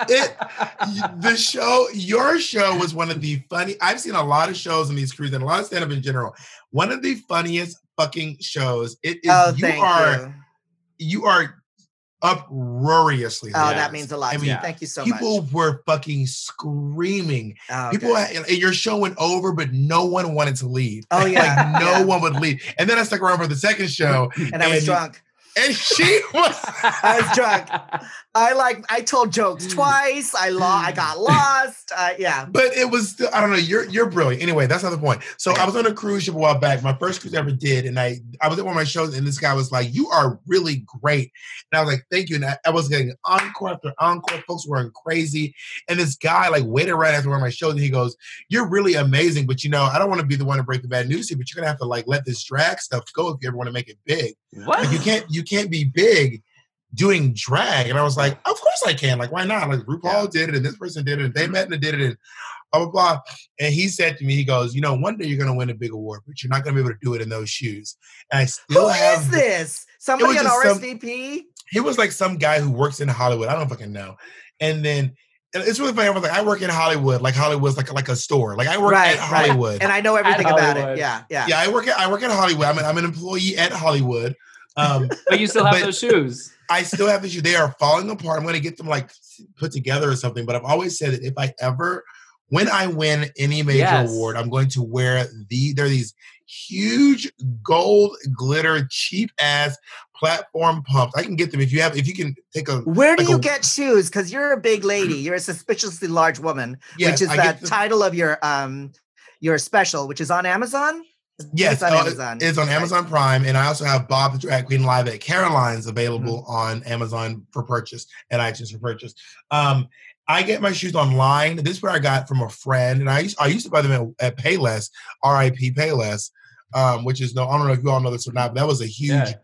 It the show your show was one of the funny i've seen a lot of shows in these crews and a lot of stand-up in general. One of the funniest fucking shows it is oh, you are you. you. are uproariously oh that means a lot I mean, thank you so people much. people were fucking screaming. Oh, people and your show went over but no one wanted to leave. Oh yeah. like no yeah. one would leave. And then i stuck around for the second show and, and i was drunk and she was I was drunk. I like I told jokes mm. twice. I lost. I got lost. Uh, yeah. But it was still, I don't know. You're you're brilliant. Anyway, that's not the point. So I was on a cruise ship a while back. My first cruise I ever did, and I I was at one of my shows, and this guy was like, "You are really great," and I was like, "Thank you." And I, I was getting encore after encore. Folks were going crazy, and this guy like waited right after one of my shows, and he goes, "You're really amazing, but you know, I don't want to be the one to break the bad news here, but you're gonna have to like let this drag stuff go if you ever want to make it big. What? Like, you can't you can't be big." Doing drag. And I was like, of course I can. Like, why not? Like RuPaul yeah. did it and this person did it and they met and did it and blah, blah, blah. And he said to me, he goes, you know, one day you're going to win a big award, but you're not going to be able to do it in those shoes. And I still Who have. Who is this? Somebody on RSVP? Some, he was like some guy who works in Hollywood. I don't fucking know. And then it's really funny. I was like, I work in Hollywood. Like Hollywood's like like a store. Like I work right, at Hollywood, right. and I know everything about it. Yeah, yeah, yeah. I work at I work at Hollywood. I'm an, I'm an employee at Hollywood. Um, but you still have those shoes. I still have shoes. They are falling apart. I'm going to get them like put together or something. But I've always said that if I ever, when I win any major yes. award, I'm going to wear the. There are these huge gold glitter cheap ass platform pumps. I can get them if you have. If you can take a. Where do like you a, get shoes? Because you're a big lady. You're a suspiciously large woman, yes, which is I the title of your um your special, which is on Amazon. Yes, it's on uh, Amazon. It's on Amazon Prime, and I also have Bob the Drag Queen live at Caroline's available mm-hmm. on Amazon for purchase and iTunes for purchase. Um, I get my shoes online. This is where I got from a friend, and I used I used to buy them at, at Payless, R.I.P. Payless, um, which is no I don't know if you all know this or not, but that was a huge. Yeah.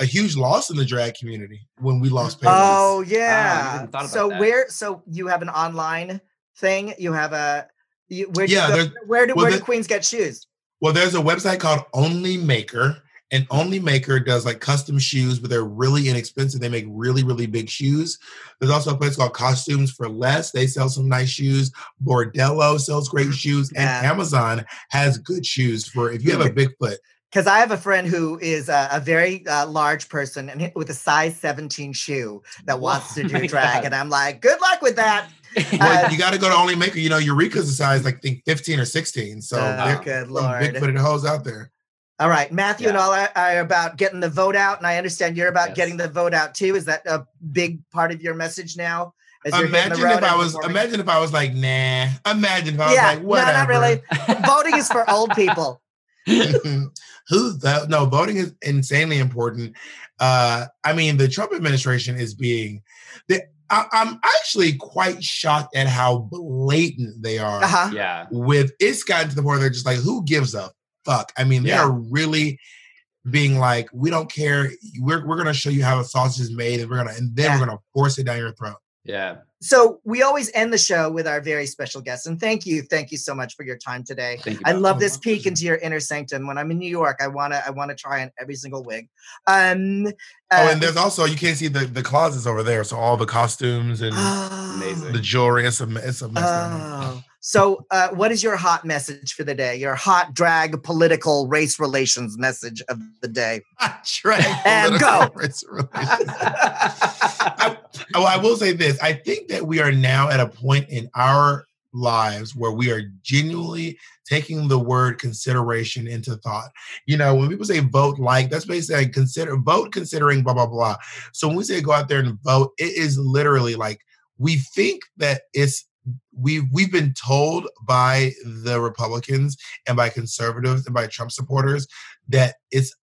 A huge loss in the drag community when we lost Payless. Oh yeah. so that. where? So you have an online thing. You have a. You, where do yeah, where do well, where do queens get shoes? Well, there's a website called Only Maker, and Only Maker does like custom shoes, but they're really inexpensive. They make really, really big shoes. There's also a place called Costumes for Less. They sell some nice shoes. Bordello sells great shoes, and yeah. Amazon has good shoes for if you have a big foot because I have a friend who is a, a very uh, large person and with a size 17 shoe that wants to do drag. God. And I'm like, good luck with that. well, you got to go to Only Maker. You know, Eureka's a size like think 15 or 16. So oh, good lord, big footed hoes out there. All right, Matthew yeah. and all are, are, about getting the vote out, and I understand you're about yes. getting the vote out too. Is that a big part of your message now? Imagine if I was. Imagine if I was like, nah. Imagine if I yeah, was like, whatever. No, not really. Voting is for old people. Who's that? No, voting is insanely important. Uh, I mean, the Trump administration is being. The, I, am actually quite shocked at how blatant they are. Uh-huh. Yeah. With it's gotten to the point where they're just like, who gives a fuck? I mean, they yeah. are really being like, we don't care. We're we're gonna show you how a sausage is made, and we're gonna and then yeah. we're gonna force it down your throat. Yeah. So we always end the show with our very special guests. And thank you. Thank you so much for your time today. Thank you. I love this peek into your inner sanctum. When I'm in New York, I wanna I wanna try on every single wig. Um uh, Oh, and there's also you can't see the, the closets over there. So all the costumes and oh, the jewelry. It's a it's a mess. Oh. So, uh, what is your hot message for the day? Your hot drag political race relations message of the day? drag and go. Race relations. I, I will say this: I think that we are now at a point in our lives where we are genuinely taking the word consideration into thought. You know, when people say vote like, that's basically consider vote considering blah blah blah. So when we say go out there and vote, it is literally like we think that it's we we've been told by the Republicans and by conservatives and by Trump supporters that it's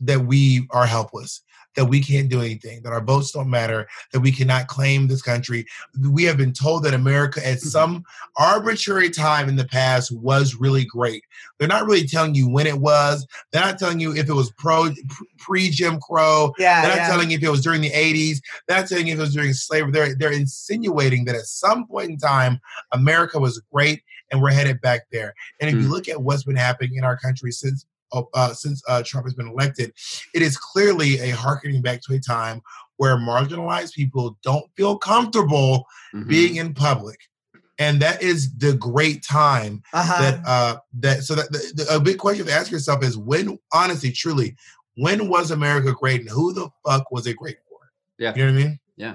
that we are helpless that we can't do anything, that our votes don't matter, that we cannot claim this country. We have been told that America at mm-hmm. some arbitrary time in the past was really great. They're not really telling you when it was. They're not telling you if it was pro pre Jim Crow. Yeah, they're not yeah. telling you if it was during the 80s. They're not telling you if it was during slavery. They're they're insinuating that at some point in time America was great and we're headed back there. And if mm. you look at what's been happening in our country since uh, since uh, Trump has been elected, it is clearly a harkening back to a time where marginalized people don't feel comfortable mm-hmm. being in public. And that is the great time uh-huh. that uh that so that the, the, a big question to ask yourself is when honestly truly when was America great and who the fuck was it great for? Yeah. You know what I mean? Yeah.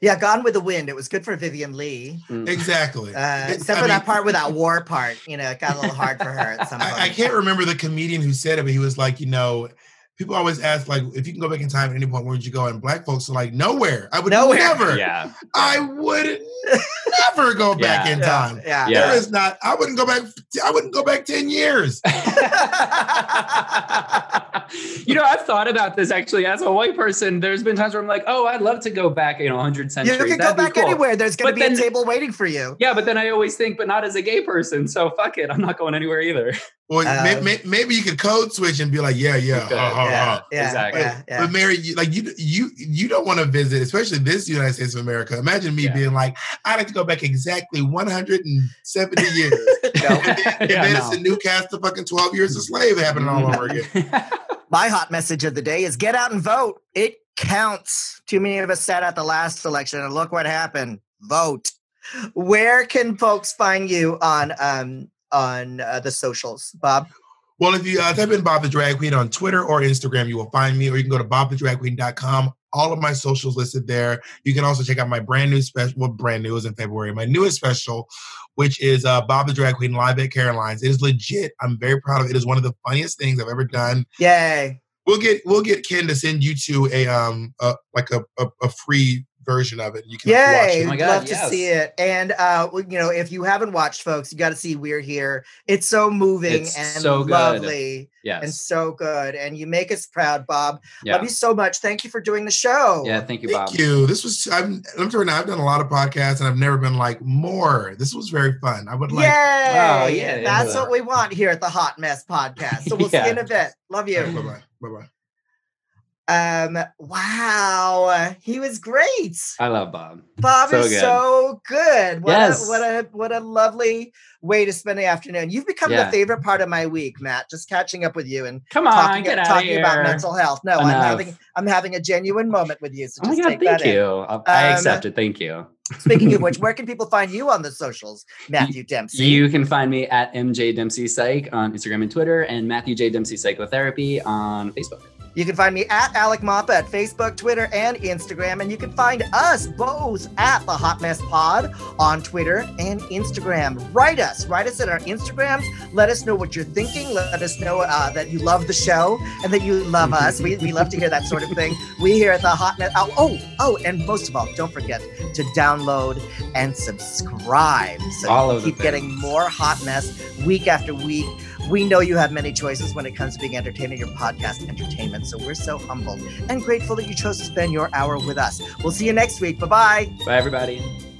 Yeah, Gone with the Wind. It was good for Vivien Leigh. Mm. Exactly. Uh, except I for mean, that part with that war part, you know, it got a little hard for her at some point. I, I, can't remember the comedian who said it, but he was like, you know, people always ask, like, if you can go back in time at any point, where would you go? And black folks are like, nowhere. I would nowhere. never. Yeah. I would never go back yeah. in time. Yeah. yeah. There is not, I wouldn't go back, I wouldn't go back 10 years. you know, I've thought about this actually as a white person. There's been times where I'm like, oh, I'd love to go back, you know, 100 centuries. You can That'd go back cool. anywhere. There's going to be then, a table waiting for you. Yeah, but then I always think, but not as a gay person. So fuck it. I'm not going anywhere either. Well, um, may, maybe you could code switch and be like, yeah, yeah, uh, uh, yeah, uh. yeah, exactly. Yeah, yeah. But Mary, you, like you, you, you don't want to visit, especially this United States of America. Imagine me being like, I'd like to go back exactly 170 years, no. and then, and then no. it's a new cast of fucking 12 years a slave happening all over again. My hot message of the day is get out and vote. It counts. Too many of us sat at the last election, and look what happened. Vote. Where can folks find you on um, on uh, the socials, Bob? Well, if you uh, type in Bob the Drag Queen on Twitter or Instagram, you will find me, or you can go to bobthedragqueen.com. All of my socials listed there. You can also check out my brand new special, well, brand new is in February, my newest special, which is uh, Bob the Drag Queen live at Caroline's. It is legit. I'm very proud of it. It is one of the funniest things I've ever done. Yay. We'll get we'll get Ken to send you to a um a, like a, a, a free version of it. You can Yay, watch it. Oh God, love yes. to see it. And uh, you know, if you haven't watched, folks, you got to see We're Here. It's so moving it's and so lovely. Yes. And so good. And you make us proud, Bob. Yeah. Love you so much. Thank you for doing the show. Yeah, thank you, Bob. Thank you. This was I'm I'm telling I've done a lot of podcasts and I've never been like more. This was very fun. I would like Yay! Oh, yeah. That's yeah. what we want here at the Hot Mess Podcast. So we'll yeah. see you in a bit. Love you. Bye-bye. Bye-bye. Um, wow, he was great. I love Bob. Bob so is good. so good. What yes. a what a what a lovely way to spend the afternoon. You've become yeah. the favorite part of my week, Matt. Just catching up with you and come on, talking, get talking about mental health. No, Enough. I'm having I'm having a genuine moment with you. So oh my God, thank you. Um, I accept it. Thank you. Speaking of which, where can people find you on the socials, Matthew Dempsey? You can find me at MJ Dempsey Psych on Instagram and Twitter, and Matthew J Dempsey Psychotherapy on Facebook. You can find me at Alec Mapa at Facebook, Twitter, and Instagram. And you can find us both at the Hot Mess Pod on Twitter and Instagram. Write us, write us at our Instagrams. Let us know what you're thinking. Let us know uh, that you love the show and that you love us. We, we love to hear that sort of thing. We here at the Hot Mess. Oh, oh, oh, and most of all, don't forget to download and subscribe so all you keep getting more Hot Mess week after week. We know you have many choices when it comes to being entertained in your podcast entertainment. So we're so humbled and grateful that you chose to spend your hour with us. We'll see you next week. Bye bye. Bye, everybody.